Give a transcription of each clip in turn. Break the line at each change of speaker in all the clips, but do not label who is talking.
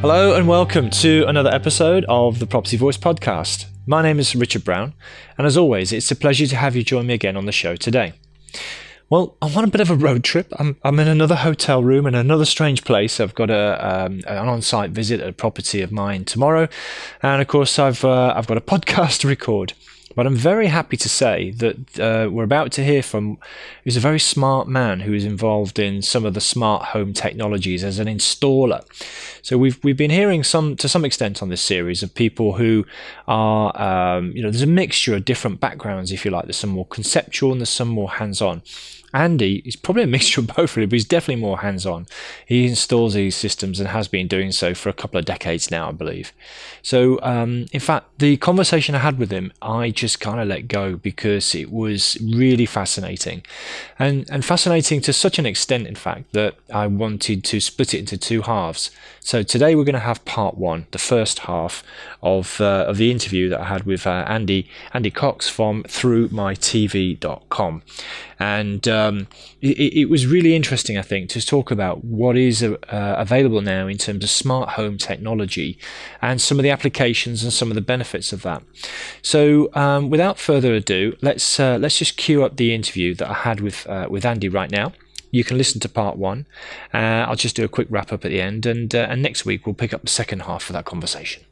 Hello and welcome to another episode of the Property Voice podcast. My name is Richard Brown, and as always, it's a pleasure to have you join me again on the show today. Well, I'm on a bit of a road trip. I'm, I'm in another hotel room in another strange place. I've got a um, an on-site visit at a property of mine tomorrow, and of course, I've uh, I've got a podcast to record. But I'm very happy to say that uh, we're about to hear from who's a very smart man who is involved in some of the smart home technologies as an installer. So we've we've been hearing some to some extent on this series of people who are um, you know there's a mixture of different backgrounds if you like. There's some more conceptual and there's some more hands-on. Andy is probably a mixture of both, really, but he's definitely more hands on. He installs these systems and has been doing so for a couple of decades now, I believe. So, um, in fact, the conversation I had with him, I just kind of let go because it was really fascinating. And, and fascinating to such an extent, in fact, that I wanted to split it into two halves. So, today we're going to have part one, the first half of, uh, of the interview that I had with uh, Andy, Andy Cox from ThroughMyTV.com. And um, it, it, was really interesting, I think, to talk about what is uh, available now in terms of smart home technology and some of the applications and some of the benefits of that. So, um, without further ado, let's uh, let's just queue up the interview that I had with uh, with Andy right now. You can listen to part one. Uh, I'll just do a quick wrap up at the end, and uh, and next week we'll pick up the second half of that conversation.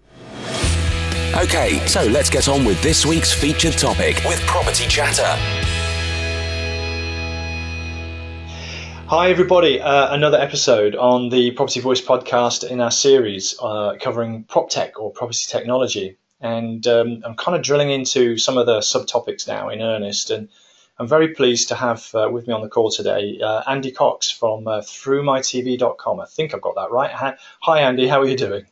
Okay, so let's get on with this week's featured topic with Property Chatter.
Hi, everybody. Uh, another episode on the Property Voice podcast in our series uh, covering prop tech or property technology. And um, I'm kind of drilling into some of the subtopics now in earnest. And I'm very pleased to have uh, with me on the call today uh, Andy Cox from uh, ThroughMyTV.com. I think I've got that right. Hi, Andy. How are you doing?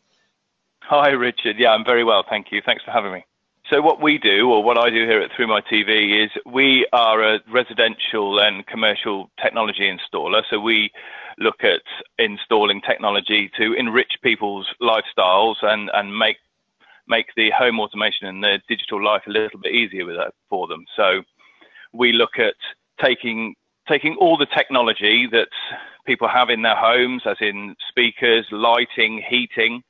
Hi, Richard. Yeah, I'm very well. Thank you. Thanks for having me. So what we do, or what I do here at Through My TV, is we are a residential and commercial technology installer. So we look at installing technology to enrich people's lifestyles and, and make make the home automation and the digital life a little bit easier with that for them. So we look at taking taking all the technology that people have in their homes, as in speakers, lighting, heating.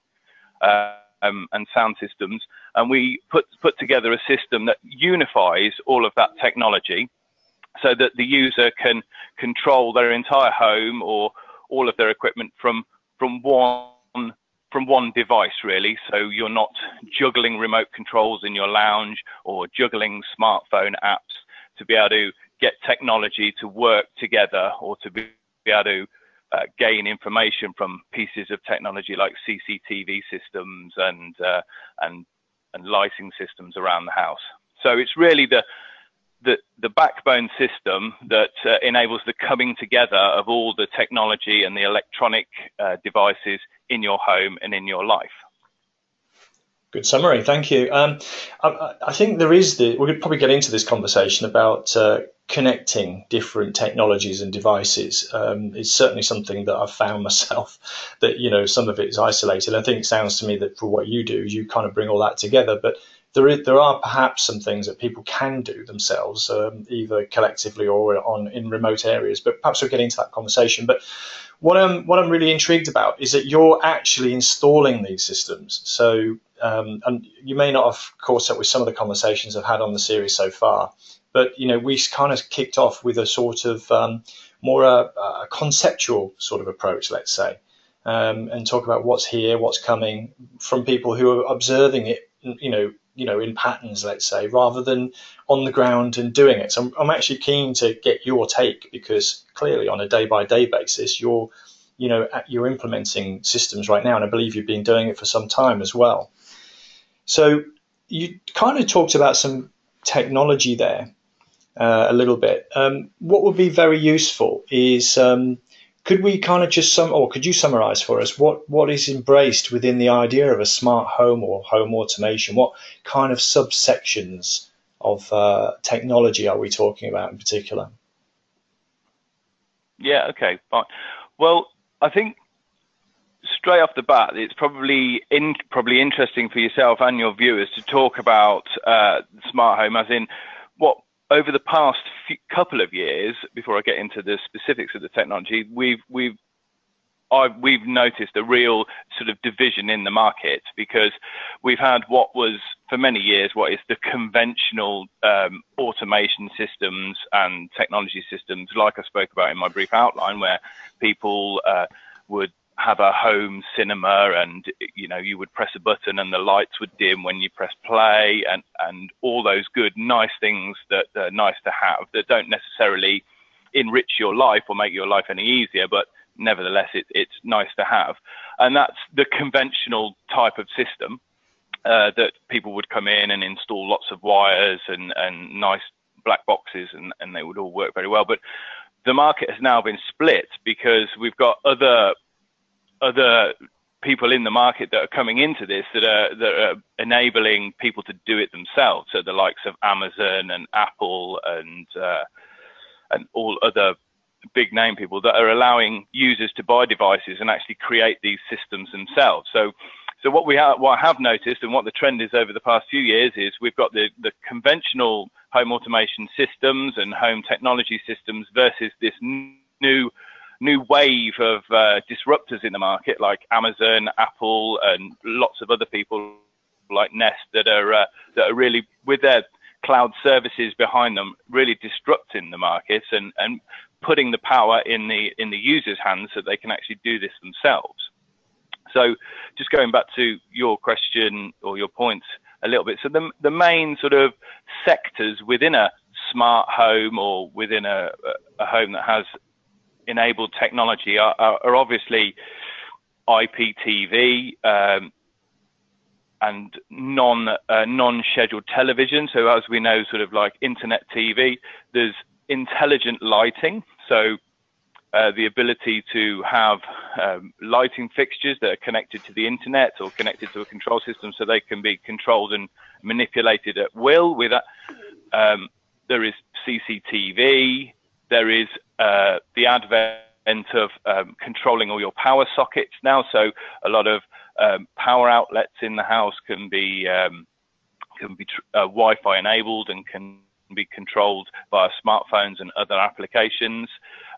Uh, um, and sound systems, and we put put together a system that unifies all of that technology, so that the user can control their entire home or all of their equipment from from one from one device really. So you're not juggling remote controls in your lounge or juggling smartphone apps to be able to get technology to work together or to be able to uh, gain information from pieces of technology like CCTV systems and uh, and and lighting systems around the house. So it's really the the, the backbone system that uh, enables the coming together of all the technology and the electronic uh, devices in your home and in your life.
Good summary, thank you. Um, I, I, think there is the. We could probably get into this conversation about uh, connecting different technologies and devices. Um, it's certainly something that I've found myself that you know some of it is isolated. I think it sounds to me that for what you do, you kind of bring all that together. But there is, there are perhaps some things that people can do themselves, um, either collectively or on in remote areas. But perhaps we'll get into that conversation. But what I'm what I'm really intrigued about is that you're actually installing these systems. So um, and you may not have caught up with some of the conversations I've had on the series so far, but you know we kind of kicked off with a sort of um, more a, a, conceptual sort of approach, let's say, um, and talk about what's here, what's coming from people who are observing it, you know, you know, in patterns, let's say, rather than on the ground and doing it. So I'm, I'm actually keen to get your take because clearly on a day by day basis, you're you know you're implementing systems right now, and I believe you've been doing it for some time as well. So you kind of talked about some technology there uh, a little bit. Um, what would be very useful is um, could we kind of just sum, or could you summarize for us what, what is embraced within the idea of a smart home or home automation? What kind of subsections of uh, technology are we talking about in particular?
Yeah, okay, fine. Well, I think straight off the bat, it's probably in, probably interesting for yourself and your viewers to talk about uh, smart home, as in what over the past few, couple of years. Before I get into the specifics of the technology, we've we've I've, we've noticed a real sort of division in the market because we've had what was for many years what is the conventional um, automation systems and technology systems, like I spoke about in my brief outline, where people uh, would have a home cinema and you know you would press a button and the lights would dim when you press play and and all those good nice things that are nice to have that don't necessarily enrich your life or make your life any easier but nevertheless it, it's nice to have. And that's the conventional type of system uh, that people would come in and install lots of wires and and nice black boxes and and they would all work very well. But the market has now been split because we've got other other people in the market that are coming into this that are that are enabling people to do it themselves. So the likes of Amazon and Apple and uh, and all other big name people that are allowing users to buy devices and actually create these systems themselves. So so what we have, what I have noticed and what the trend is over the past few years is we've got the, the conventional home automation systems and home technology systems versus this new new wave of uh, disruptors in the market like Amazon, Apple, and lots of other people like Nest that are uh, that are really with their cloud services behind them, really disrupting the markets and and putting the power in the in the users' hands so they can actually do this themselves. So, just going back to your question or your points a little bit. So the the main sort of sectors within a smart home or within a, a home that has enabled technology are, are, are obviously IPTV um, and non uh, non-scheduled television. So as we know, sort of like internet TV, there's intelligent lighting. So uh, the ability to have um, lighting fixtures that are connected to the internet or connected to a control system, so they can be controlled and manipulated at will. With um, there is CCTV. There is uh, the advent of um, controlling all your power sockets now. So a lot of um, power outlets in the house can be um, can be uh, Wi-Fi enabled and can be controlled via smartphones and other applications.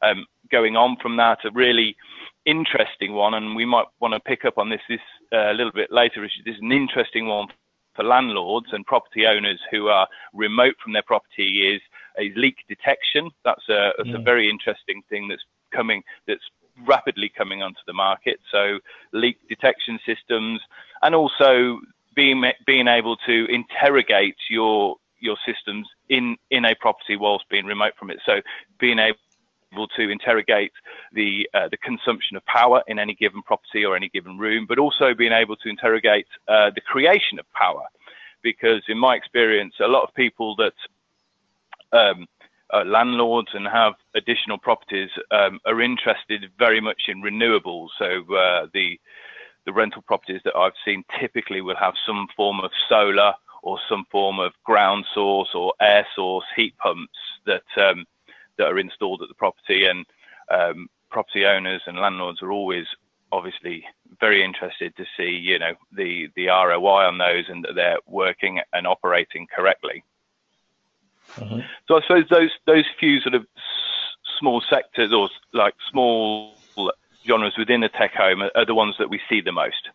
Um, going on from that, a really interesting one, and we might want to pick up on this this uh, a little bit later. Is This is an interesting one for landlords and property owners who are remote from their property is is leak detection. That's a, that's a very interesting thing that's coming, that's rapidly coming onto the market. So leak detection systems, and also being being able to interrogate your your systems in in a property whilst being remote from it. So being able to interrogate the uh, the consumption of power in any given property or any given room, but also being able to interrogate uh, the creation of power. Because in my experience, a lot of people that um, uh, landlords and have additional properties um, are interested very much in renewables. So uh, the the rental properties that I've seen typically will have some form of solar or some form of ground source or air source heat pumps that um, that are installed at the property, and um, property owners and landlords are always obviously very interested to see you know the the ROI on those and that they're working and operating correctly. Mm-hmm. So I suppose those those few sort of s- small sectors or like small genres within the tech home are, are the ones that we see the most.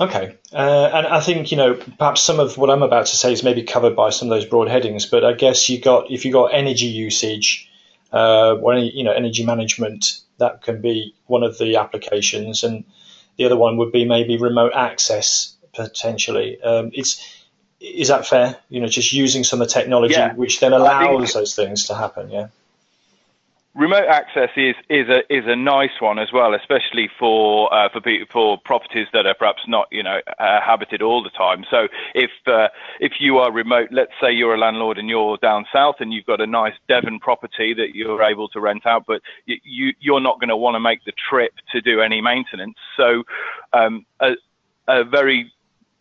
Okay, uh, and I think you know perhaps some of what I'm about to say is maybe covered by some of those broad headings, but I guess you got if you got energy usage, uh, or any, you know energy management, that can be one of the applications, and the other one would be maybe remote access potentially. Um, it's is that fair? You know, just using some of the technology
yeah.
which then allows those things to happen. Yeah.
remote access is is a is a nice one as well, especially for uh, for for properties that are perhaps not you know uh, habited all the time. So if uh, if you are remote, let's say you're a landlord and you're down south and you've got a nice Devon property that you're able to rent out, but you you're not going to want to make the trip to do any maintenance. So um, a, a very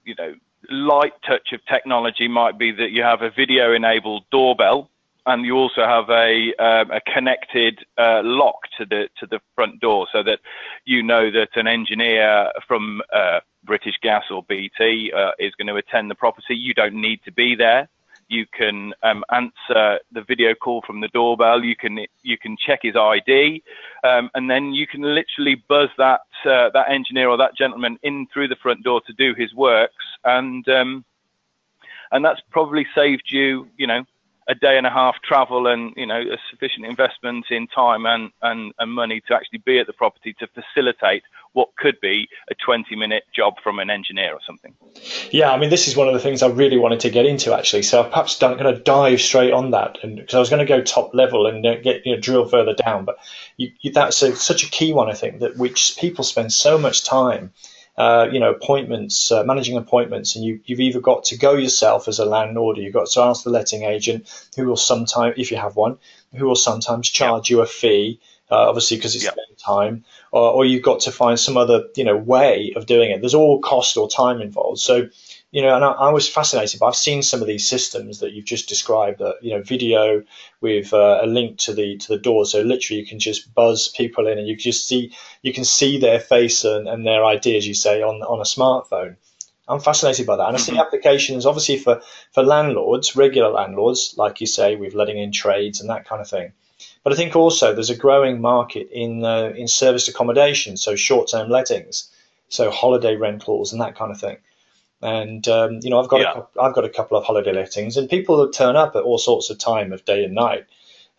you know light touch of technology might be that you have a video enabled doorbell and you also have a, um, a connected uh, lock to the to the front door, so that you know that an engineer from uh, British Gas or BT uh, is going to attend the property. You don't need to be there. You can um, answer the video call from the doorbell. You can you can check his ID, um, and then you can literally buzz that uh, that engineer or that gentleman in through the front door to do his works, and um, and that's probably saved you, you know, a day and a half travel and you know a sufficient investment in time and, and, and money to actually be at the property to facilitate what could be a 20 minute job from an engineer or something.
Yeah, I mean, this is one of the things I really wanted to get into actually. So I'm perhaps going to dive straight on that, and because I was going to go top level and get you know, drill further down, but you, you, that's a, such a key one, I think, that which people spend so much time uh, you know, appointments, uh, managing appointments, and you, you've either got to go yourself as a landlord, or you've got to ask the letting agent, who will sometimes, if you have one, who will sometimes charge you a fee, uh, obviously because it's time, or, or you've got to find some other, you know, way of doing it. There's all cost or time involved. So you know, and I, I, was fascinated. But I've seen some of these systems that you've just described. That you know, video with uh, a link to the to the door, so literally you can just buzz people in, and you just see you can see their face and, and their ideas. you say, on on a smartphone. I'm fascinated by that, and I see mm-hmm. applications obviously for for landlords, regular landlords, like you say, with letting in trades and that kind of thing. But I think also there's a growing market in uh, in service accommodation, so short-term lettings, so holiday rentals and that kind of thing. And um, you know, I've got yeah. a, I've got a couple of holiday lettings, and people turn up at all sorts of time of day and night.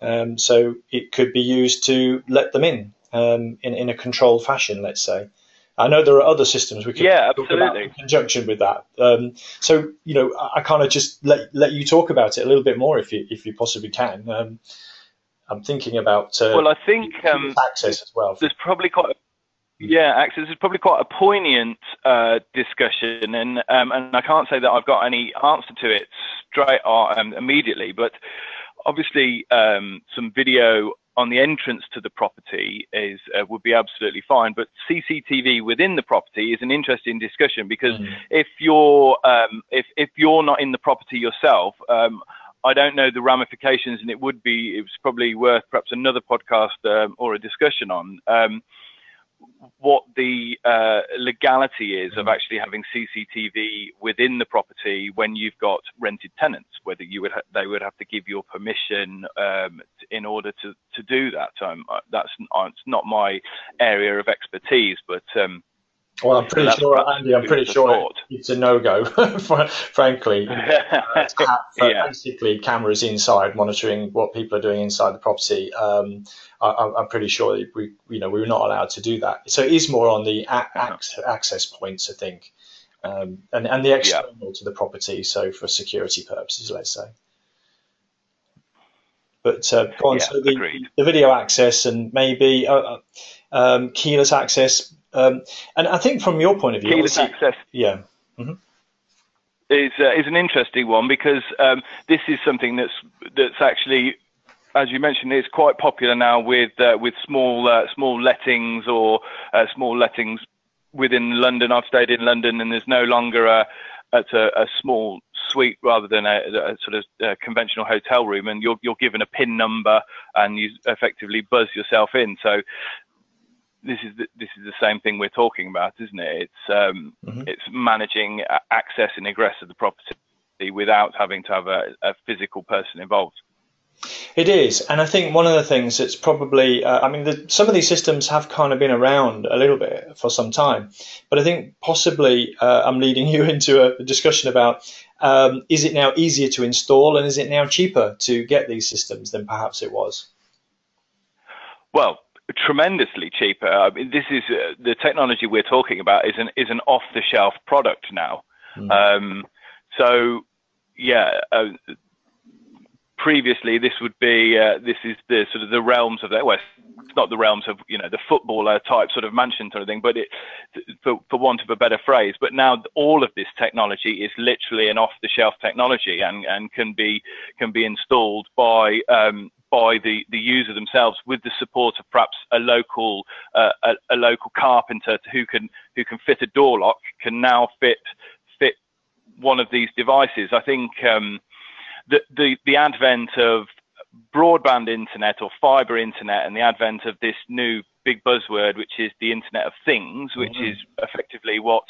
Um, so it could be used to let them in um, in in a controlled fashion, let's say. I know there are other systems we could
yeah,
talk about in conjunction with that. Um, so you know, I, I kind of just let let you talk about it a little bit more if you if you possibly can. Um, I'm thinking about uh,
well, I think um,
access as well.
There's probably quite a, yeah, Access is probably quite a poignant uh, discussion, and um, and I can't say that I've got any answer to it straight or, uh, um, immediately, but obviously um, some video on the entrance to the property is uh, would be absolutely fine, but CCTV within the property is an interesting discussion because mm. if you're um, if if you're not in the property yourself. Um, I don't know the ramifications, and it would be it was probably worth perhaps another podcast um, or a discussion on what the uh, legality is of mm. actually having CCTV within the property when you've got rented tenants, whether you would ha- they would have to give your permission um, in order to, to do that. Um, uh, that's uh, it's not my area of expertise, but um,
well, I'm pretty sure, Andy. I'm pretty sure it's a no-go. frankly, uh, yeah. basically cameras inside monitoring what people are doing inside the property. Um, I, am pretty sure we, you know, we were not allowed to do that. So it is more on the a- access points, I think, um, and and the external yeah. to the property. So for security purposes, let's say. But uh, go on. Yeah, so the, the, video access and maybe uh, uh um, keyless access um, and I think from your point of view,
keyless access.
Yeah. Mm-hmm.
Is, uh, is an interesting one because um, this is something that's that's actually, as you mentioned, is quite popular now with uh, with small uh, small lettings or uh, small lettings within London. I've stayed in London, and there's no longer a at a, a small suite rather than a, a sort of a conventional hotel room, and you're you're given a PIN number and you effectively buzz yourself in. So this is the, this is the same thing we're talking about, isn't it? It's um, mm-hmm. it's managing access and egress of the property without having to have a, a, physical person involved.
It is, and I think one of the things that's probably, uh, I mean, the, some of these systems have kind of been around a little bit for some time, but I think possibly uh, I'm leading you into a discussion about um, is it now easier to install and is it now cheaper to get these systems than perhaps it was?
Well, tremendously cheaper. I mean, this is uh, the technology we're talking about is an is an off the shelf product now. Mm. Um, so yeah, uh, previously this would be uh, this is the sort of the realms of that. Well, it's not the realms of you know the footballer type sort of mansion sort of thing, but it for, for want of a better phrase. But now all of this technology is literally an off-the-shelf technology and and can be can be installed by um, by the, the user themselves with the support of perhaps a local uh, a, a, local carpenter who can who can fit a door lock can now fit fit one of these devices. I think um, the, the the advent of broadband internet or fiber internet and the advent of this new big buzzword, which is the Internet of Things, which mm-hmm. is effectively what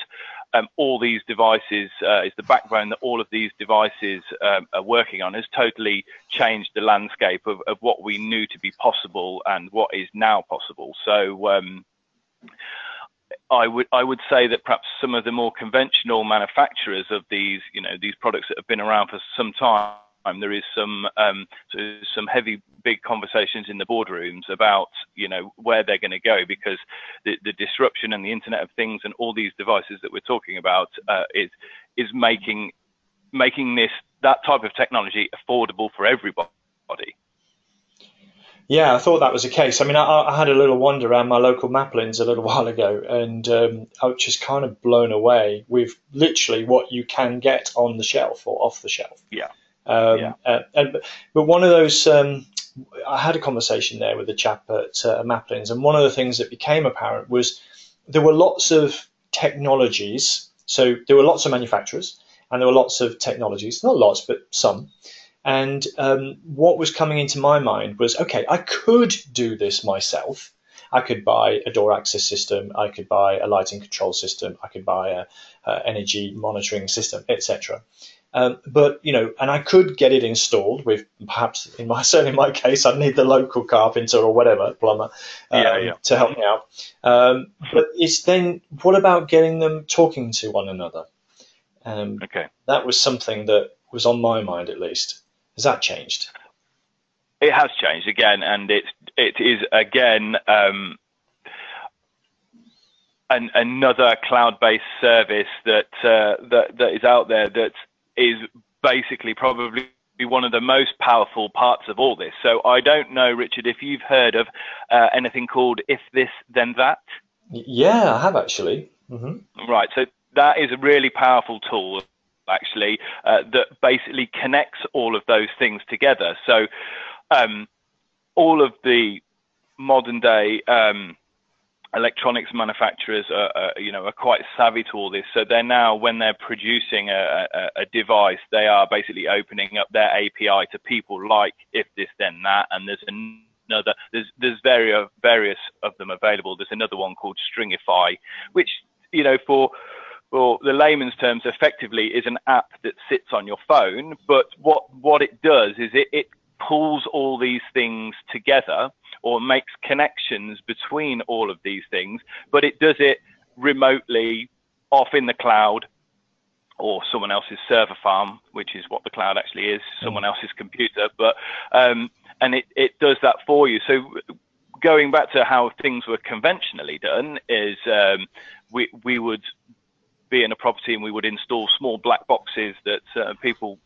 um, all these devices uh, is the backbone that all of these devices um, are working on, has totally changed the landscape of, of, what we knew to be possible and what is now possible. So. Um, I would I would say that perhaps some of the more conventional manufacturers of these you know these products that have been around for some time there is some um, so some heavy, big conversations in the boardrooms about you know where they're going to go because the, the, disruption and the Internet of Things and all these devices that we're talking about uh, is is making making this that type of technology affordable for everybody.
Yeah, I thought that was the case. I mean, I, I had a little wander around my local Maplins a little while ago, and um, I was just kind of blown away with literally what you can get on the shelf or off the shelf.
Yeah.
Um, yeah. Uh, and, but one of those, um, I had a conversation there with a chap at uh, Maplins, and one of the things that became apparent was there were lots of technologies. So there were lots of manufacturers, and there were lots of technologies, not lots, but some. And um, what was coming into my mind was, okay, I could do this myself. I could buy a door access system, I could buy a lighting control system, I could buy a, a energy monitoring system, etc. Um, but you know, and I could get it installed with perhaps in my certainly in my case, I'd need the local carpenter or whatever plumber um, yeah, yeah. to help me out. Um, but it's then what about getting them talking to one another? Um, okay, that was something that was on my mind at least. Has that changed?
It has changed again, and it it is again. Um, an, another cloud-based service that uh, that that is out there that is basically probably one of the most powerful parts of all this. So I don't know, Richard, if you've heard of uh, anything called If This Then That.
Yeah, I have actually. Mm-hmm.
Right. So that is a really powerful tool, actually, uh, that basically connects all of those things together. So um, all of the modern day um, electronics manufacturers are, are, you know are quite savvy to all this. So they're now when they're producing a, a, a, device they are basically opening up their API to people like if this then that. And there's another there's there's various various of them available. There's another one called Stringify which you know for for the layman's terms effectively is an app that sits on your phone. But what what it does is it, it pulls all these things together or makes connections between all of these things, but it does it remotely off in the cloud or someone else's server farm, which is what the cloud actually is, someone mm. else's computer. But um, and it, it does that for you. So going back to how things were conventionally done is um, we we would be in a property and we would install small black boxes that uh, people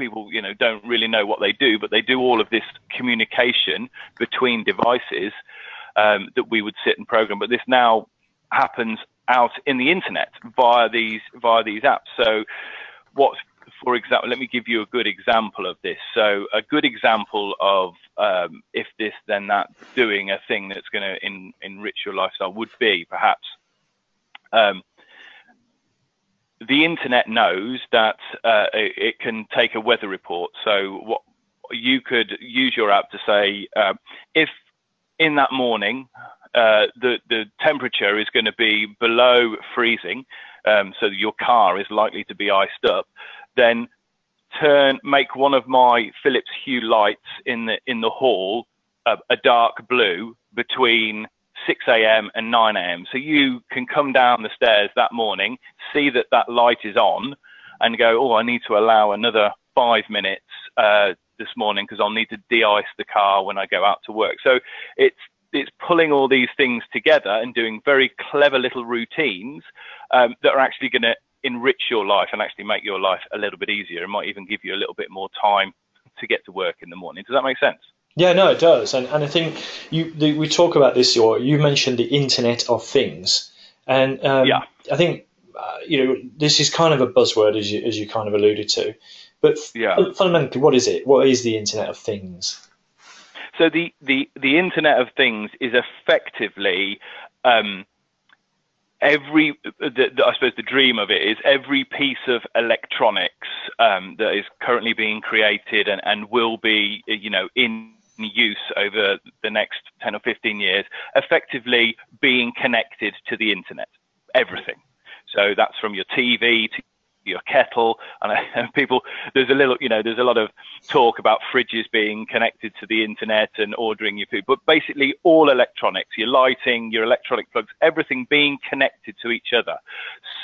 people, you know, don't really know what they do, but they do all of this communication between devices um, that we would sit and program. But this now happens out in the internet via these via these apps. So, what, for example, let me give you a good example of this. So, a good example of um, if this then that doing a thing that's going to enrich your lifestyle would be perhaps. Um, the internet knows that uh, it, it, can take a weather report. So what you could use your app to say uh, if in that morning uh, the the temperature is going to be below freezing, um, so your car is likely to be iced up, then turn make one of my Philips Hue lights in the in the hall a dark blue between 6 a.m. and 9 a.m. So you can come down the stairs that morning, see that that light is on, and go, oh, I need to allow another five minutes uh, this morning because I'll need to de-ice the car when I go out to work. So it's it's pulling all these things together and doing very clever little routines um, that are actually going to enrich your life and actually make your life a little bit easier. It might even give you a little bit more time to get to work in the morning. Does that make sense?
Yeah, no, it does, and and I think you the, we talk about this. Or you mentioned the Internet of Things, and um, yeah. I think uh, you know this is kind of a buzzword as you as you kind of alluded to, but yeah. fundamentally, what is it? What is the Internet of Things?
So the the the Internet of Things is effectively um, every the, the, I suppose the dream of it is every piece of electronics um, that is currently being created and, and will be you know in use over the next 10 or 15 years, effectively being connected to the internet, everything. So that's from your TV to your kettle and, and, people there's a little you know there's a lot of talk about fridges being connected to the internet and ordering your food but basically all electronics your lighting your electronic plugs everything being connected to each other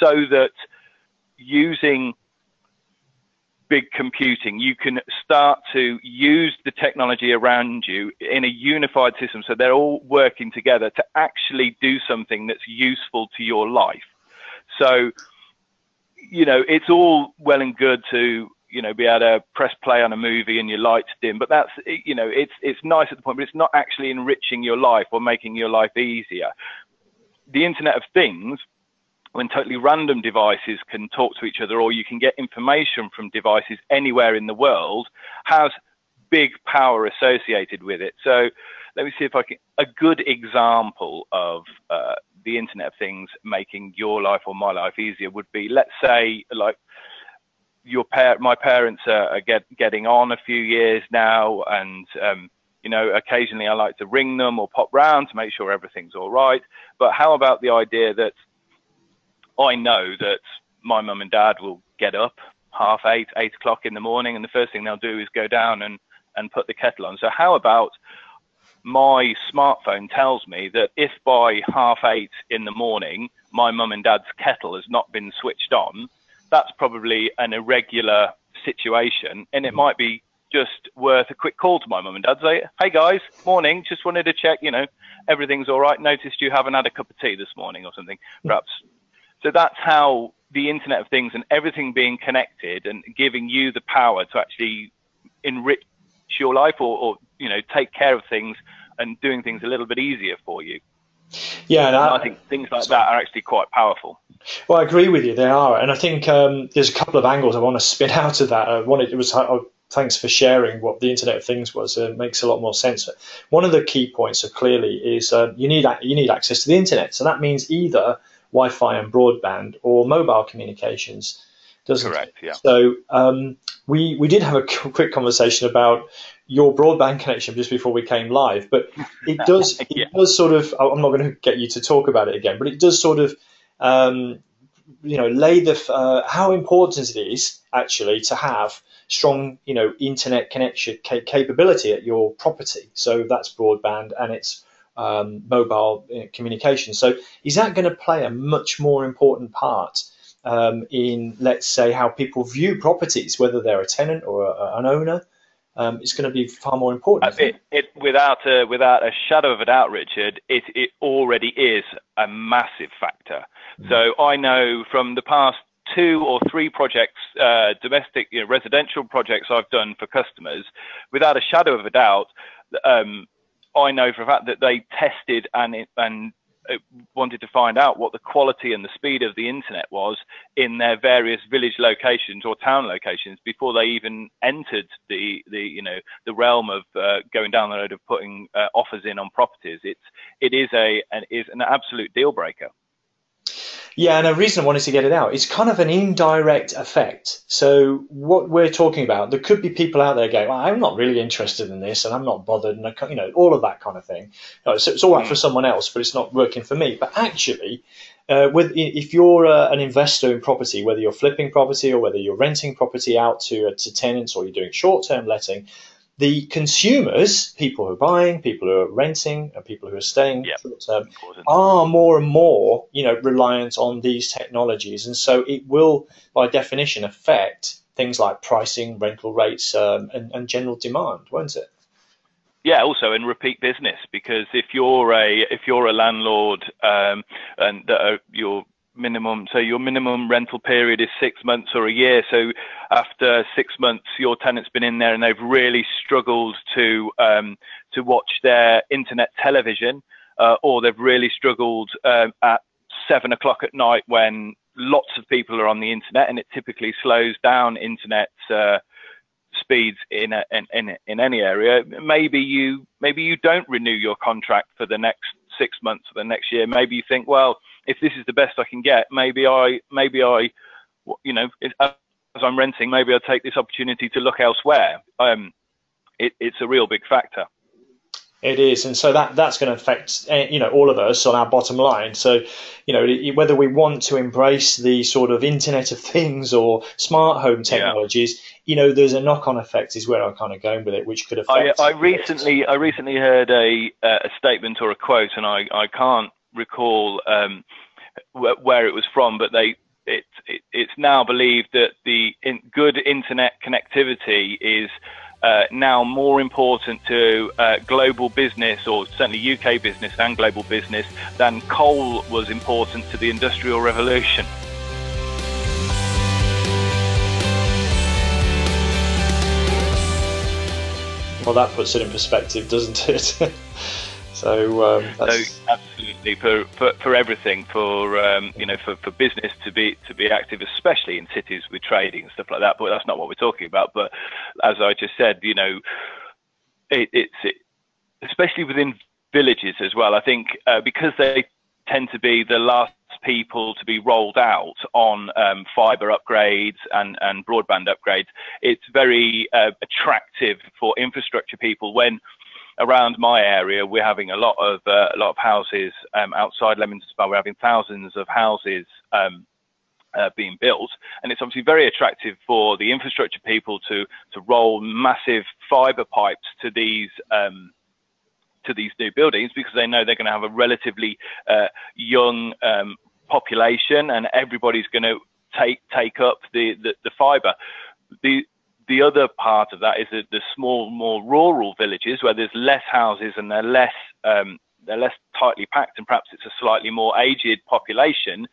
so that using big computing, you can start to use the technology around you in a unified system. So they're all working together to actually do something that's useful to your life. So, you know, it's all well and good to, you know, be able to press play on a movie and your lights dim, but that's, you know, it's, it's nice at the point, but it's not actually enriching your life or making your life easier. The Internet of Things when totally random devices can talk to each other or you can get information from devices anywhere in the world has big power associated with it. So let me see if I can, a good example of uh, the Internet of Things making your life or my life easier would be, let's say, like your par- my parents are, are get, getting on a few years now, and um, you know, occasionally I like to ring them or pop round to make sure everything's all right. But how about the idea that I know that my mum and dad will get up half eight, eight o'clock in the morning, and the first thing they'll do is go down and, and put the kettle on. So how about my smartphone tells me that if by half eight in the morning my mum and dad's kettle has not been switched on, that's probably an irregular situation, and it might be just worth a quick call to my mum and dad. Say, hey guys, morning, just wanted to check, you know, everything's all right. Noticed you haven't had a cup of tea this morning or something. Perhaps so that's how the Internet of Things and everything being connected and giving you the power to actually enrich your life or, or you know take care of things and doing things a little bit easier for you.
Yeah, and I,
I, think things like that are actually quite powerful.
Well, I agree with you. They are, and I think um, there's a couple of angles I want to spin out of that. I wanted it was uh, thanks for sharing what the Internet of Things was. It makes a lot more sense. One of the key points, so clearly, is uh, you need you need access to the internet. So that means either Wi-Fi and broadband or mobile communications. Doesn't
Correct.
It? Yeah. So um, we we did have a quick conversation about your broadband connection just before we came live, but it does yeah. it does sort of. I'm not going to get you to talk about it again, but it does sort of. Um, you know, lay the uh, how important it is actually to have strong, you know, internet connection ca- capability at your property. So that's broadband and it's um, mobile uh, communication. So is that going to play a much more important part um, in, let's say, how people view properties, whether they're a tenant or a, an owner? Um, it's going to be far more important.
It, it, without a without a shadow of a doubt, Richard, it it already is a massive factor. Mm. So I know from the past two or three projects, uh, domestic you know, residential projects I've done for customers, without a shadow of a doubt, um, I know for a fact that they tested and and wanted to find out what the quality and the speed of the internet was in their various village locations or town locations before they even entered the the you know the realm of uh, going down the road of putting uh, offers in on properties. It's it is a an, is an absolute deal breaker.
Yeah, and the reason I wanted to get it out is kind of an indirect effect. So what we're talking about, there could be people out there going, well, "I'm not really interested in this, and I'm not bothered," and I, you know, all of that kind of thing. So it's all right for mm. someone else, but it's not working for me. But actually, uh, with if you're uh, an investor in property, whether you're flipping property or whether you're renting property out to uh, to tenants or you're doing short-term letting, the consumers, people who are buying, people who are renting, and people who are staying yep. short term, are more and more, you know, reliant on these technologies, and so it will, by definition, affect things like pricing, rental rates, um, and, and general demand, won't it?
Yeah, also in repeat business because if you're a if you're a landlord um, and uh, you're minimum. So your minimum rental period is six months or a year. So after six months, your tenant's been in there and they've really struggled to um, to watch their internet television, uh, or they've really struggled um, at seven o'clock at night when lots of people are on the internet, and it typically slows down internet. Uh, speeds in, a, in, in in any area maybe you maybe you don't renew your contract for the next six months or the next year maybe you think well if this is the best I can get, maybe I, maybe I, you know, as I'm renting, maybe I'll take this opportunity to look elsewhere. Um, it, it's a real big factor.
It is, and so that that's going to affect eh, you know all of us on our bottom line. So, you know, whether we want to embrace the sort of Internet of Things or smart home technologies, yeah. you know, there's a knock-on effect is where I'm kind of going with it, which could affect.
I, I recently I recently heard a a statement or a quote, and I I can't recall um, wh- where it was from, but they it, it, it's now believed that the in good internet connectivity is uh, now more important to uh, global business, or certainly UK business and global business, than coal was important to the Industrial Revolution.
Well, that puts it in perspective, doesn't it? So, um,
so absolutely for, for, for everything for um, you know for, for business to be to be active, especially in cities with trading and stuff like that. But that's not what we're talking about. But as I just said, you know, it, it's it, especially within villages as well. I think uh, because they tend to be the last people to be rolled out on um, fiber upgrades and, and broadband upgrades, it's very uh, attractive for infrastructure people when around my area, we're having a lot of uh, a lot of houses um, outside Leamington Spa. We're having thousands of houses um, uh, being built, and it's obviously very attractive for the infrastructure people to to roll massive fibre pipes to these. Um, to these new buildings because they know they're going to have a relatively uh, young um, population and everybody's going to take take up the the, the fibre. The the other part of that is the, the small, more rural villages where there's less houses and they're less um, they're less tightly packed, and perhaps it's a slightly more aged population.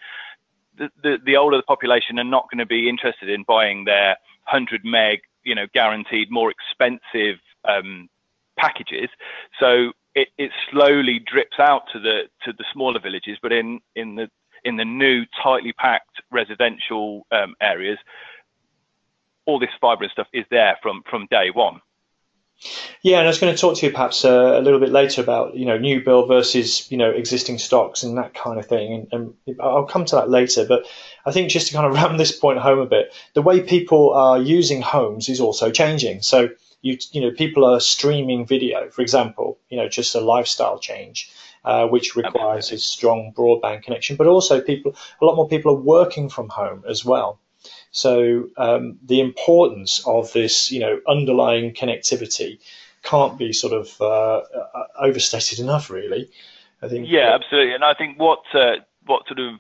The, the, the older the population are not going to be interested in buying their 100 meg, you know, guaranteed more expensive um, packages. So it, it slowly drips out to the to the smaller villages, but in in the in the new tightly packed residential um, areas, all this fibre and stuff is there from from day one.
Yeah, and I was going to talk to you perhaps uh, a little bit later about you know new build versus you know existing stocks and that kind of thing, and, and, I'll come to that later. But I think just to kind of ram this point home a bit, the way people are using homes is also changing. So you you know people are streaming video, for example, you know just a lifestyle change. Uh, which requires a strong broadband connection, but also people, a lot more people are working from home as well. So um, the importance of this, you know, underlying connectivity can't be sort of uh, uh, overstated enough, really.
I think. Yeah, absolutely, and I think what uh, what sort of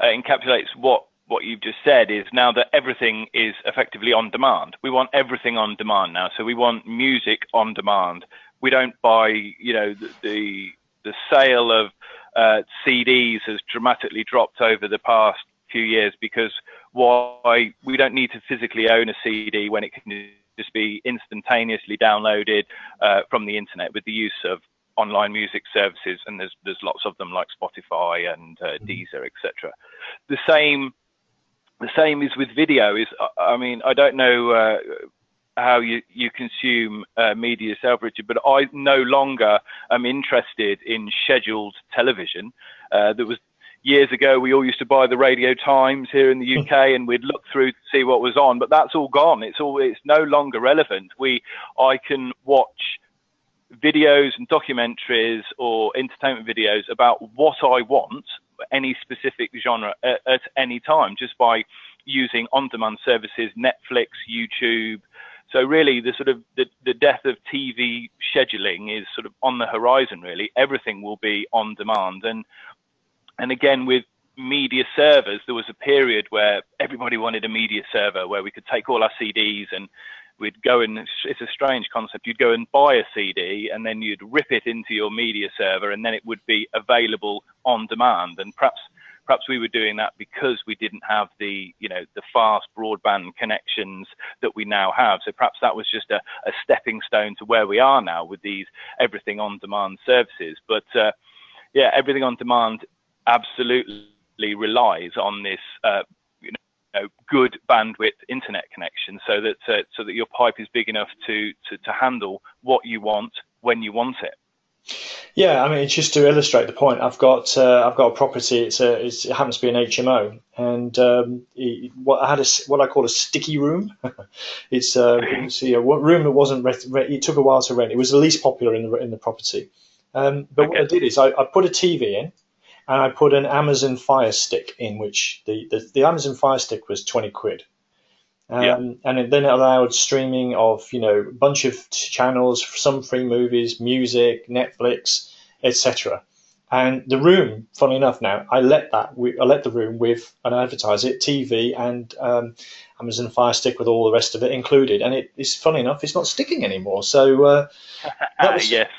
uh, encapsulates what what you've just said is now that everything is effectively on demand. We want everything on demand now. So we want music on demand. We don't buy, you know, the the, the sale of uh, CDs has dramatically dropped over the past few years because why we don't need to physically own a CD when it can just be instantaneously downloaded uh, from the internet with the use of online music services, and there's there's lots of them like Spotify and uh, mm-hmm. Deezer, etc. The same the same is with video. Is I mean I don't know. Uh, how you, you consume uh, media yourself, Richard, but I no longer am interested in scheduled television. Uh, there was years ago, we all used to buy the Radio Times here in the UK, and we'd look through to see what was on. But that's all gone. It's all it's no longer relevant. We I can watch videos and documentaries or entertainment videos about what I want, any specific genre at, at any time, just by using on-demand services, Netflix, YouTube. So really, the sort of the, the death of TV scheduling is sort of on the horizon. Really, everything will be on demand, and and again, with media servers, there was a period where everybody wanted a media server where we could take all our CDs and we'd go and it's a strange concept. You'd go and buy a CD and then you'd rip it into your media server and then it would be available on demand. And perhaps perhaps we were doing that because we didn't have the, you know, the fast broadband connections that we now have. So perhaps that was just a, a stepping stone to where we are now with these everything on demand services. But uh, yeah, everything on demand absolutely relies on this uh, you know, good bandwidth internet connection, so that uh, so that your pipe is big enough to, to to handle what you want when you want it.
Yeah, I mean, just to illustrate the point, I've got uh, I've got a property. It's a it's, it happens to be an HMO, and um, it, what I had a, what I call a sticky room. it's, uh, it's a room that wasn't it took a while to rent. It was the least popular in the in the property. Um, but okay. what I did is I, I put a TV in, and I put an Amazon Fire Stick in, which the, the, the Amazon Fire Stick was twenty quid. Um, yeah. And then it allowed streaming of you know a bunch of channels, some free movies, music, Netflix, etc. And the room, funny enough, now I let that I let the room with and advertise it, TV and um, Amazon Fire Stick with all the rest of it included. And it is funny enough, it's not sticking anymore. So uh,
was, yes,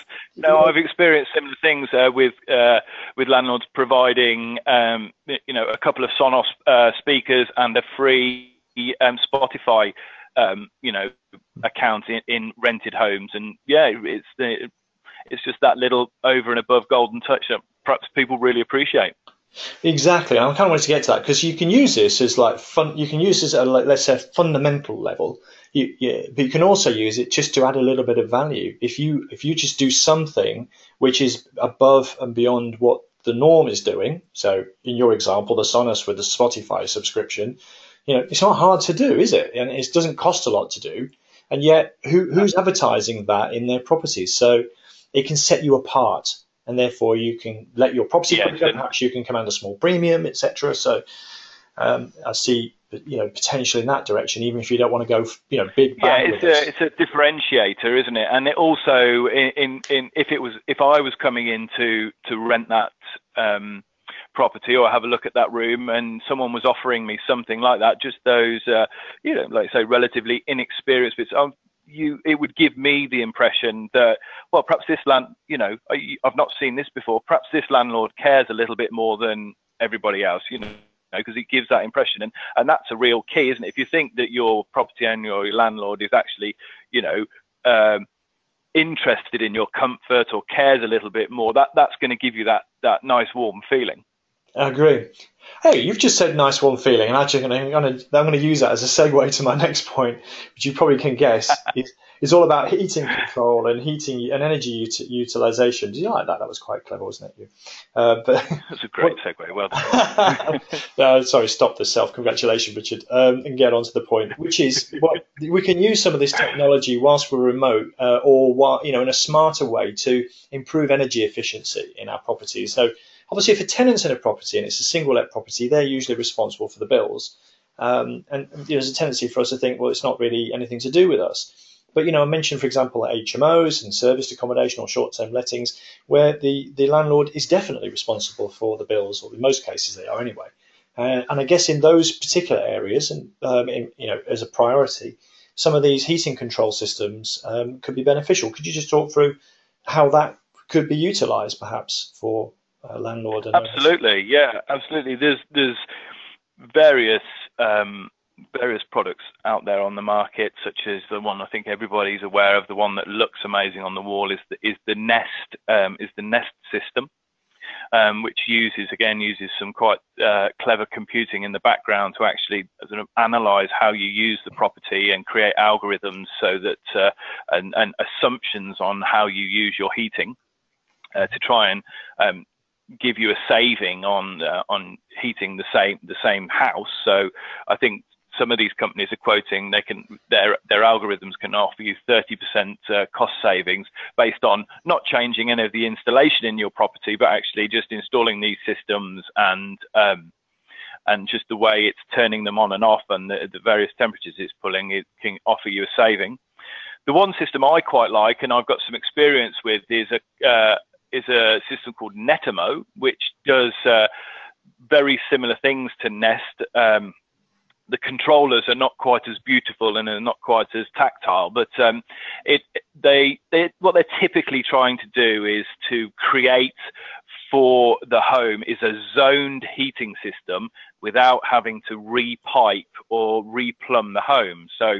no, I've experienced similar things uh, with uh, with landlords providing um, you know a couple of Sonos uh, speakers and a free um, Spotify, um, you know, account in, in, rented homes, and yeah, it's the, it's just that little over and above golden touch that perhaps people really appreciate.
Exactly, I kind of wanted to get to that because you can use this as like fun. You can use this at a, let's say fundamental level. You, yeah, but you can also use it just to add a little bit of value. If you if you just do something which is above and beyond what the norm is doing. So in your example, the Sonos with the Spotify subscription, you know, it's not hard to do, is it? And it doesn't cost a lot to do. And yet, who, who's advertising that in their properties? So it can set you apart, and therefore you can let your property yeah, perhaps you can command a small premium, etc. So um, I see, you know, potential in that direction, even if you don't want to go, you know, big.
Yeah, it's a it's a differentiator, isn't it? And it also, in, in, in if it was if I was coming in to to rent that. Um, property or have a look at that room and someone was offering me something like that, just those, uh, you know, like say, relatively inexperienced bits, um, you, it would give me the impression that, well, perhaps this land, you know, I've not seen this before. Perhaps this landlord cares a little bit more than everybody else, you know, because it gives that impression. And, and that's a real key, isn't it? If you think that your property owner or your landlord is actually, you know, um, interested in your comfort or cares a little bit more, that, that's going to give you that, that nice warm feeling.
I agree. Hey, you've just said nice warm feeling, and actually I'm going to I'm going to use that as a segue to my next point, which you probably can guess. is, is all about heating control and heating and energy ut- utilization. Did you like that? That was quite clever, wasn't it? You.
Uh, but that's a great segue. Well done.
no, sorry, stop the self congratulation, Richard, um, and get on to the point, which is what we can use some of this technology whilst we're remote, uh, or while, you know, in a smarter way to improve energy efficiency in our properties. So Obviously, if a tenant's in a property and it's a single let property, they're usually responsible for the bills. Um, and you know, there's a tendency for us to think, well, it's not really anything to do with us. But you know, I mentioned, for example, HMOs and serviced accommodation or short-term lettings, where the, the landlord is definitely responsible for the bills, or in most cases they are anyway. Uh, and I guess in those particular areas, and um, in, you know, as a priority, some of these heating control systems um, could be beneficial. Could you just talk through how that could be utilised, perhaps, for uh, landlord.
And absolutely, yeah, absolutely. There's there's various um, various products out there on the market, such as the one I think everybody's aware of, the one that looks amazing on the wall is the, is the Nest um, is the Nest system. Um, which uses again uses some quite uh, clever computing in the background to actually sort of analyze how you use the property and create algorithms so that uh, and, and, assumptions on how you use your heating uh, to try and um, give you a saving on uh, on heating the same the same house. So I think some of these companies are quoting they can their their algorithms can offer you 30% uh, cost savings based on not changing any of the installation in your property, but actually just installing these systems and um, and just the way it's turning them on and off and the, the various temperatures it's pulling, it can offer you a saving. The one system I quite like and I've got some experience with is a, uh, is a system called Netatmo, which does uh, very similar things to Nest. Um, the controllers are not quite as beautiful and are not quite as tactile, but um, it they, they what they're typically trying to do is to create for the home is a zoned heating system without having to repipe or replumb the home. So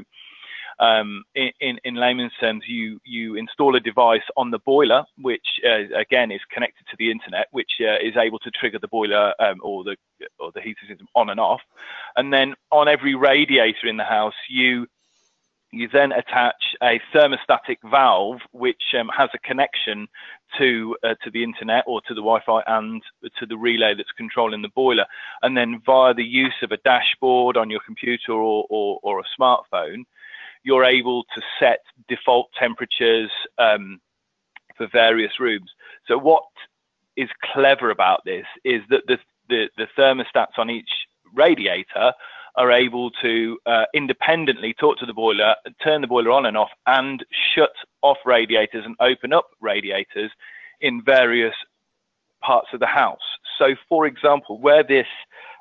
um, in, in, in, layman's terms, you, you install a device on the boiler, which uh, again is connected to the internet, which uh, is able to trigger the boiler um, or the or the heating system on and off. And then on every radiator in the house, you you then attach a thermostatic valve which um, has a connection to uh, to the internet or to the Wi-Fi and to the relay that's controlling the boiler. And then via the use of a dashboard on your computer or, or, or a smartphone, you're able to set default temperatures um, for various rooms. So what is clever about this is that the, the, the thermostats on each radiator are able to uh, independently talk to the boiler, turn the boiler on and off, and shut off radiators and open up radiators in various parts of the house. So, for example, where this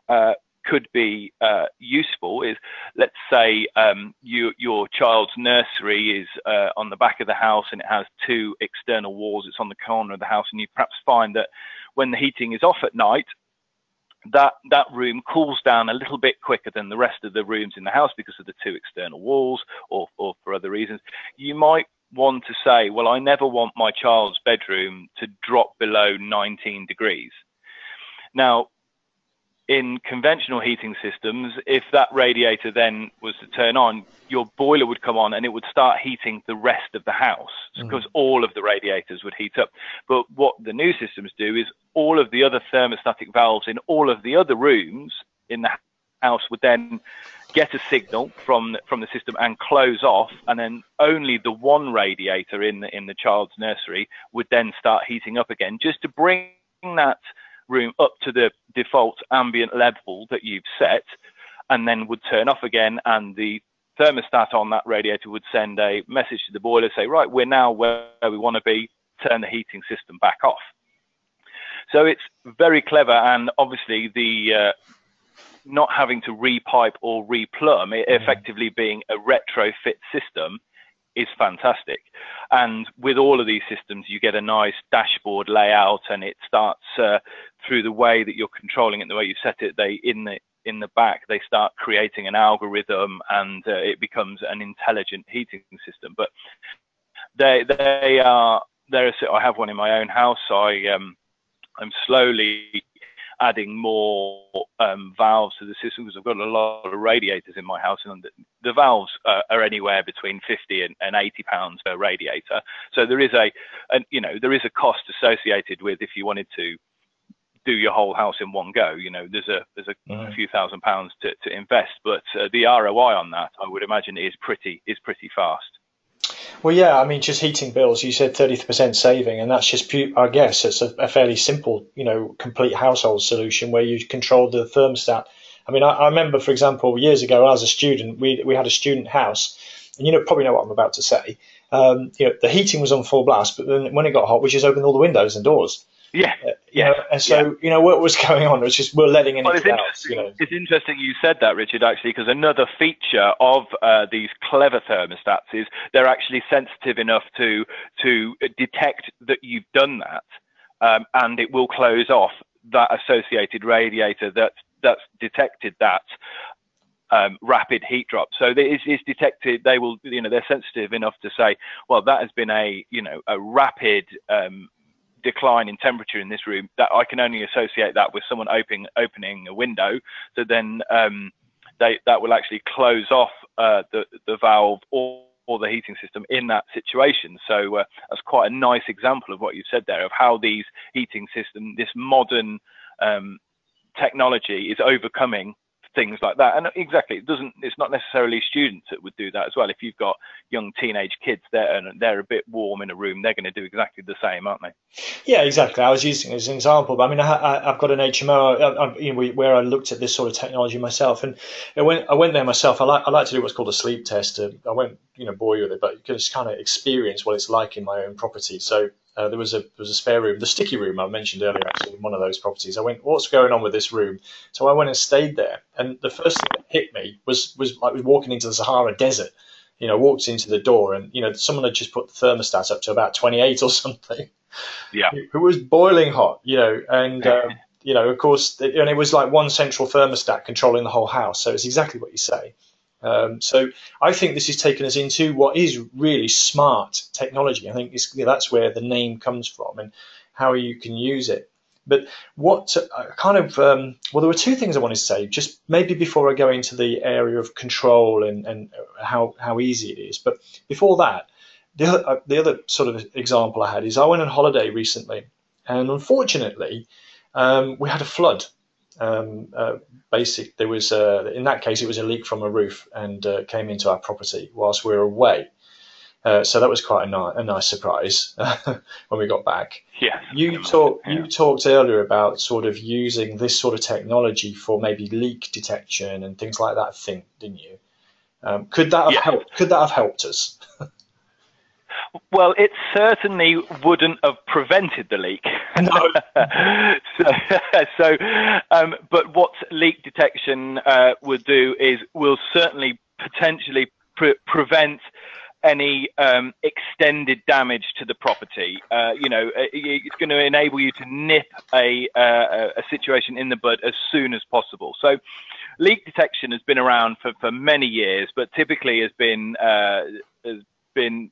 uh, could be uh, useful is, let's say um, you, your child's nursery is uh, on the back of the house and it has two external walls. It's on the corner of the house, and you perhaps find that when the heating is off at night, that that room cools down a little bit quicker than the rest of the rooms in the house because of the two external walls or, or for other reasons. You might want to say, well, I never want my child's bedroom to drop below 19 degrees. Now, in conventional heating systems, if that radiator then was to turn on, your boiler would come on and it would start heating the rest of the house because mm. all of the radiators would heat up. But what the new systems do is all of the other thermostatic valves in all of the other rooms in the house would then get a signal from from the system and close off, and then only the one radiator in the in the child's nursery would then start heating up again, just to bring that room up to the default ambient level that you've set, and then would turn off again, and the thermostat on that radiator would send a message to the boiler, say, right, we're now where we want to be, turn the heating system back off. So it's very clever, and obviously the uh, not having to repipe or replumb, it mm-hmm. effectively being a retrofit system, is fantastic. And with all of these systems, you get a nice dashboard layout, and it starts uh, through the way that you're controlling it, the way you set it. They in the in the back, they start creating an algorithm, and uh, it becomes an intelligent heating system. But they they are there. I have one in my own house. I um, I'm slowly adding more um, valves to the system because I've got a lot of radiators in my house, and the, the valves uh, are anywhere between 50 and, and 80 pounds per radiator. So there is a, an, you know, there is a cost associated with if you wanted to do your whole house in one go. You know, there's a there's a, mm. a few thousand pounds to, to invest, but uh, the ROI on that, I would imagine, is pretty is pretty fast.
Well, yeah, I mean, just heating bills. You said thirty percent saving, and that's just, I guess, it's a, a, fairly simple, you know, complete household solution where you control the thermostat. I mean, I, I, remember, for example, years ago, as a student, we we had a student house, and you know, probably know what I'm about to say. Um, you know, the heating was on full blast, but then when it got hot, we just opened all the windows and doors.
Yeah,
uh, yeah. Know, and so yeah. you know what was going on was just we're letting
well, it's
interesting.
you know. It's interesting you said that, Richard. Actually, because another feature of uh, these clever thermostats is they're actually sensitive enough to to detect that you've done that, um, and it will close off that associated radiator that that's detected that um, rapid heat drop. So it is detected. They will, you know, they're sensitive enough to say, well, that has been a, you know, a rapid um, decline in temperature in this room, that I can only associate that with someone opening opening a window. So then um, they, that will actually close off uh, the the valve or, or the heating system in that situation. So uh, that's quite a nice example of what you've said there of how these heating system, this modern um, technology, is overcoming things like that. And exactly, it doesn't. It's not necessarily students that would do that as well. If you've got young teenage kids there and they're a bit warm in a room, they're going to do exactly the same, aren't they?
Yeah, exactly. I was using as an example, but I mean, I, have got an HMO I, I, you know, where I looked at this sort of technology myself, and I went, I went there myself. I like, I like to do what's called a sleep test. I won't, you know, bore you with it, but you can just kind of experience what it's like in my own property. So uh, there was a there was a spare room, the sticky room I mentioned earlier, actually, in one of those properties. I went, what's going on with this room? So I went and stayed there, and the first thing that hit me was was like was walking into the Sahara Desert. You know, walked into the door, and you know, someone had just put the thermostat up to about 28 or something.
yeah,
it was boiling hot, you know, and. Um, you know, of course, and it was like one central thermostat controlling the whole house. So it's exactly what you say. Um, so I think this has taken us into what is really smart technology. I think that's where the name comes from and how you can use it. But what uh, kind of um, well, there were two things I wanted to say. Just maybe before I go into the area of control and, and how how easy it is. But before that, the other, uh, the other sort of example I had is I went on holiday recently, and unfortunately, um, we had a flood. Um, uh, basic, there was uh, in that case it was a leak from a roof and uh, came into our property whilst we were away. Uh, so that was quite a, ni- a nice surprise when we got back.
Yeah.
You talked yeah. you talked earlier about sort of using this sort of technology for maybe leak detection and things like that. Thing, didn't you? Um, could that have yeah. helped? Could that have helped us?
Well, it certainly wouldn't have prevented the leak.
No.
so, so um, but what leak detection uh, would do is will certainly potentially pre- prevent any um, extended damage to the property. Uh, you know, uh, it's going to enable you to nip a, uh, a situation in the bud as soon as possible. So, leak detection has been around for, for many years, but typically has been uh, has been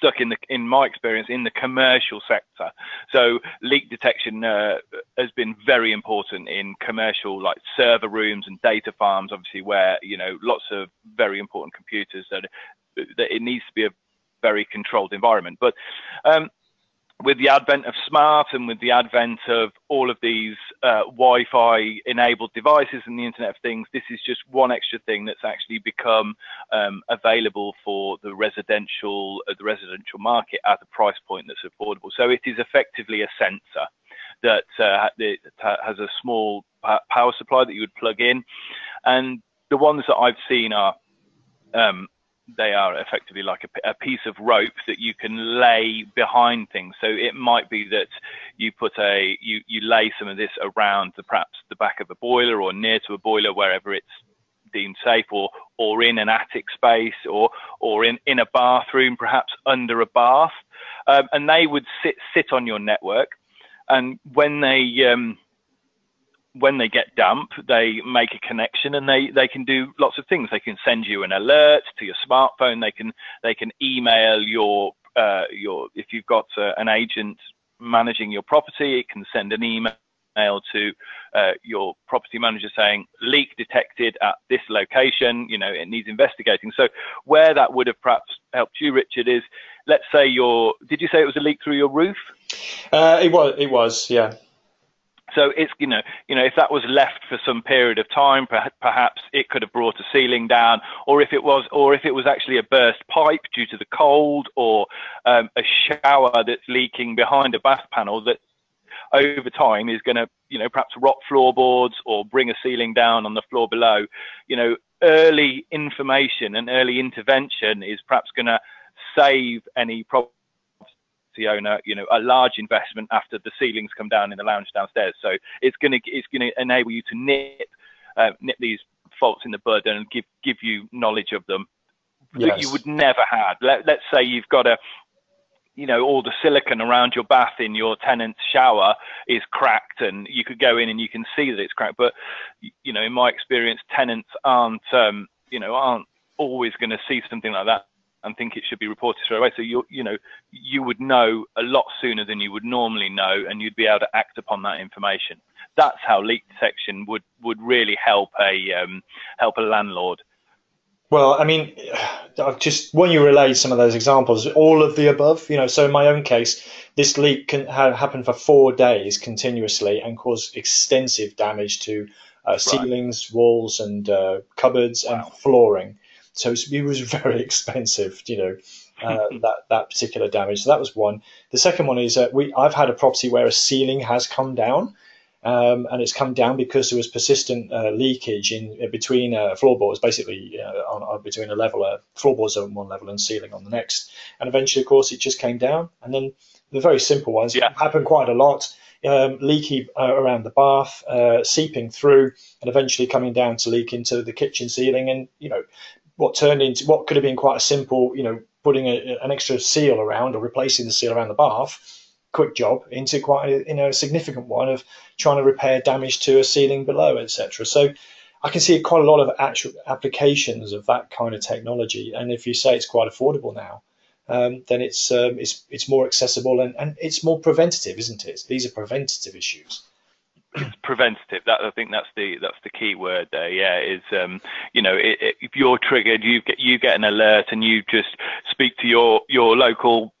stuck in the in my experience in the commercial sector. So leak detection uh, has been very important in commercial like server rooms and data farms, obviously where you know lots of very important computers that that it needs to be a very controlled environment. But um, with the advent of smart and with the advent of all of these uh, Wi-Fi enabled devices and the Internet of Things, this is just one extra thing that's actually become um, available for the residential uh, the residential market at a price point that's affordable. So it is effectively a sensor that uh, has a small power supply that you would plug in, and the ones that I've seen are um, they are effectively like a, a, piece of rope that you can lay behind things. So it might be that you put a you you lay some of this around the perhaps the back of a boiler or near to a boiler wherever it's deemed safe, or or in an attic space, or or in in a bathroom, perhaps under a bath, um, and they would sit sit on your network. And when they um, when they get damp, they make a connection and they, they can do lots of things. They can send you an alert to your smartphone. They can they can email your uh, your if you've got uh, an agent managing your property, it can send an email to uh, your property manager saying leak detected at this location. You know it needs investigating. So where that would have perhaps helped you, Richard, is let's say your did you say it was a leak through your roof?
Uh, it was. It was. Yeah.
So it's you know you know if that was left for some period of time, perhaps it could have brought a ceiling down, or if it was or if it was actually a burst pipe due to the cold, or um, a shower that's leaking behind a bath panel that over time is going to you know perhaps rot floorboards or bring a ceiling down on the floor below. You know early information and early intervention is perhaps going to save any problem property owner, you know, a large investment after the ceilings come down in the lounge downstairs. So it's going to it's going to enable you to nip uh, nip these faults in the bud and give give you knowledge of them yes. that you would never have. Let, let's say you've got a you know all the silicon around your bath in your tenant's shower is cracked and you could go in and you can see that it's cracked but you know in my experience tenants aren't um, you know aren't always going to see something like that and think it should be reported straight away. So you you know you would know a lot sooner than you would normally know, and you'd be able to act upon that information. That's how leak detection would would really help a um, help a landlord.
Well, I mean, just when you relay some of those examples, all of the above, you know. So in my own case, this leak can ha- happen for four days continuously and cause extensive damage to uh, ceilings, right. walls, and uh, cupboards wow. and flooring. So it was very expensive, you know, uh, that that particular damage. So that was one. The second one is that we I've had a property where a ceiling has come down. Um, and it's come down because there was persistent uh, leakage in uh, between uh, floorboards, basically uh, on, on, between a level, uh, floorboards on one level and ceiling on the next. And eventually, of course, it just came down. And then the very simple ones yeah. happen quite a lot. Um, leaky uh, around the bath, uh, seeping through, and eventually coming down to leak into the kitchen ceiling. And you know, what turned into what could have been quite a simple, you know, putting a, an extra seal around or replacing the seal around the bath
quick job into quite a, you know a significant one of trying to repair damage to a ceiling below, etc. So I can see quite a lot of actual applications of that kind of technology. And if you say it's quite affordable now, um, then it's um, it's it's more accessible and, and it's more preventative, isn't it? These are preventative issues.
It's preventative. That I think that's the that's the key word there. Yeah, is um, you know it, it, if you're triggered, you get you get an alert and you just speak to your your local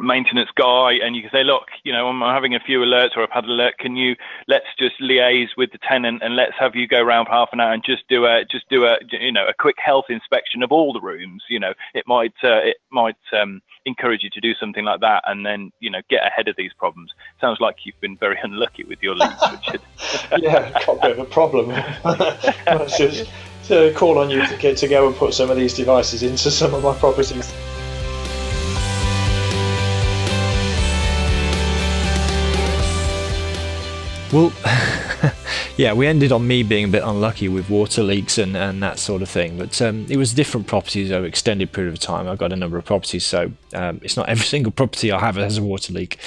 maintenance guy and you can say, look, you know, I'm having a few alerts or I've had an alert. Can you let's just liaise with the tenant and let's have you go around for half an hour and just do a just do a you know a quick health inspection of all the rooms. You know, it might uh, it might um, encourage you to do something like that and then you know get ahead of these problems. Sounds like you've been very unlucky with your leads, Richard.
yeah, got a bit of a problem. just to call on you to get to go and put some of these devices into some of my properties.
Well, yeah, we ended on me being a bit unlucky with water leaks and, and that sort of thing. But um, it was different properties over extended period of time. I've got a number of properties, so um, it's not every single property I have has a water leak.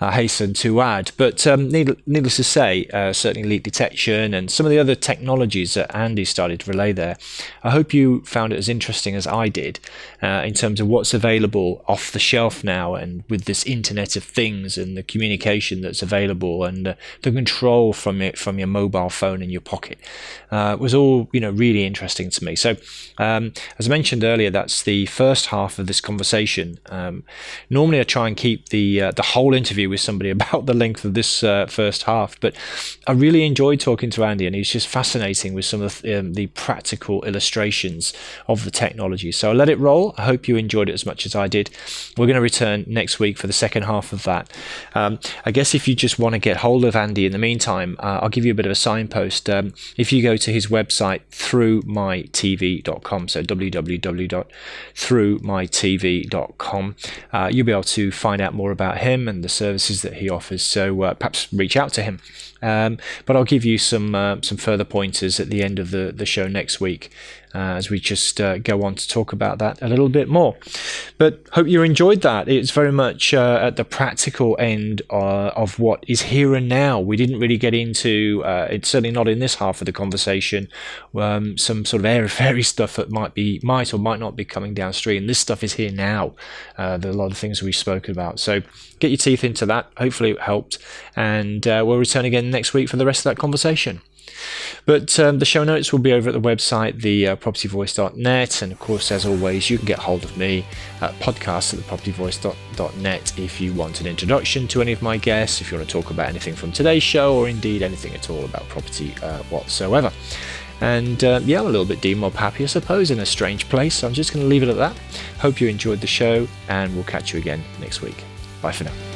I hasten to add, but um, needless to say, uh, certainly leak detection and some of the other technologies that Andy started to relay there. I hope you found it as interesting as I did uh, in terms of what's available off the shelf now, and with this Internet of Things and the communication that's available and uh, the control from it from your mobile phone in your pocket uh, was all you know really interesting to me. So, um, as I mentioned earlier, that's the first half of this conversation. Um, normally, I try and keep the uh, the whole interview with somebody about the length of this uh, first half, but I really enjoyed talking to Andy, and he's just fascinating with some of the, um, the practical illustrations of the technology. So I let it roll. I hope you enjoyed it as much as I did. We're going to return next week for the second half of that. Um, I guess if you just want to get hold of Andy in the meantime, uh, I'll give you a bit of a signpost. Um, if you go to his website throughmytv.com, so www.throughmytv.com, uh, you'll be able to find out more about him and the services that he offers. So uh, perhaps reach out to him. Um, but I'll give you some uh, some further pointers at the end of the, the show next week as we just uh, go on to talk about that a little bit more. But hope you enjoyed that. It's very much uh, at the practical end uh, of what is here and now. We didn't really get into uh, it's certainly not in this half of the conversation. Um, some sort of airy fairy stuff that might be might or might not be coming downstream. This stuff is here now. Uh, there are a lot of things we've spoken about. So get your teeth into that. Hopefully it helped, and we'll return again next week for the rest of that conversation. But um, the show notes will be over at the website, the uh. And of course, as always, you can get hold of me at podcast at thepropertyvoice.net if you want an introduction to any of my guests, if you want to talk about anything from today's show, or indeed anything at all about property uh, whatsoever. And uh, yeah, I'm a little bit demob happy, I suppose, in a strange place. So I'm just going to leave it at that. Hope you enjoyed the show, and we'll catch you again next week. Bye for now.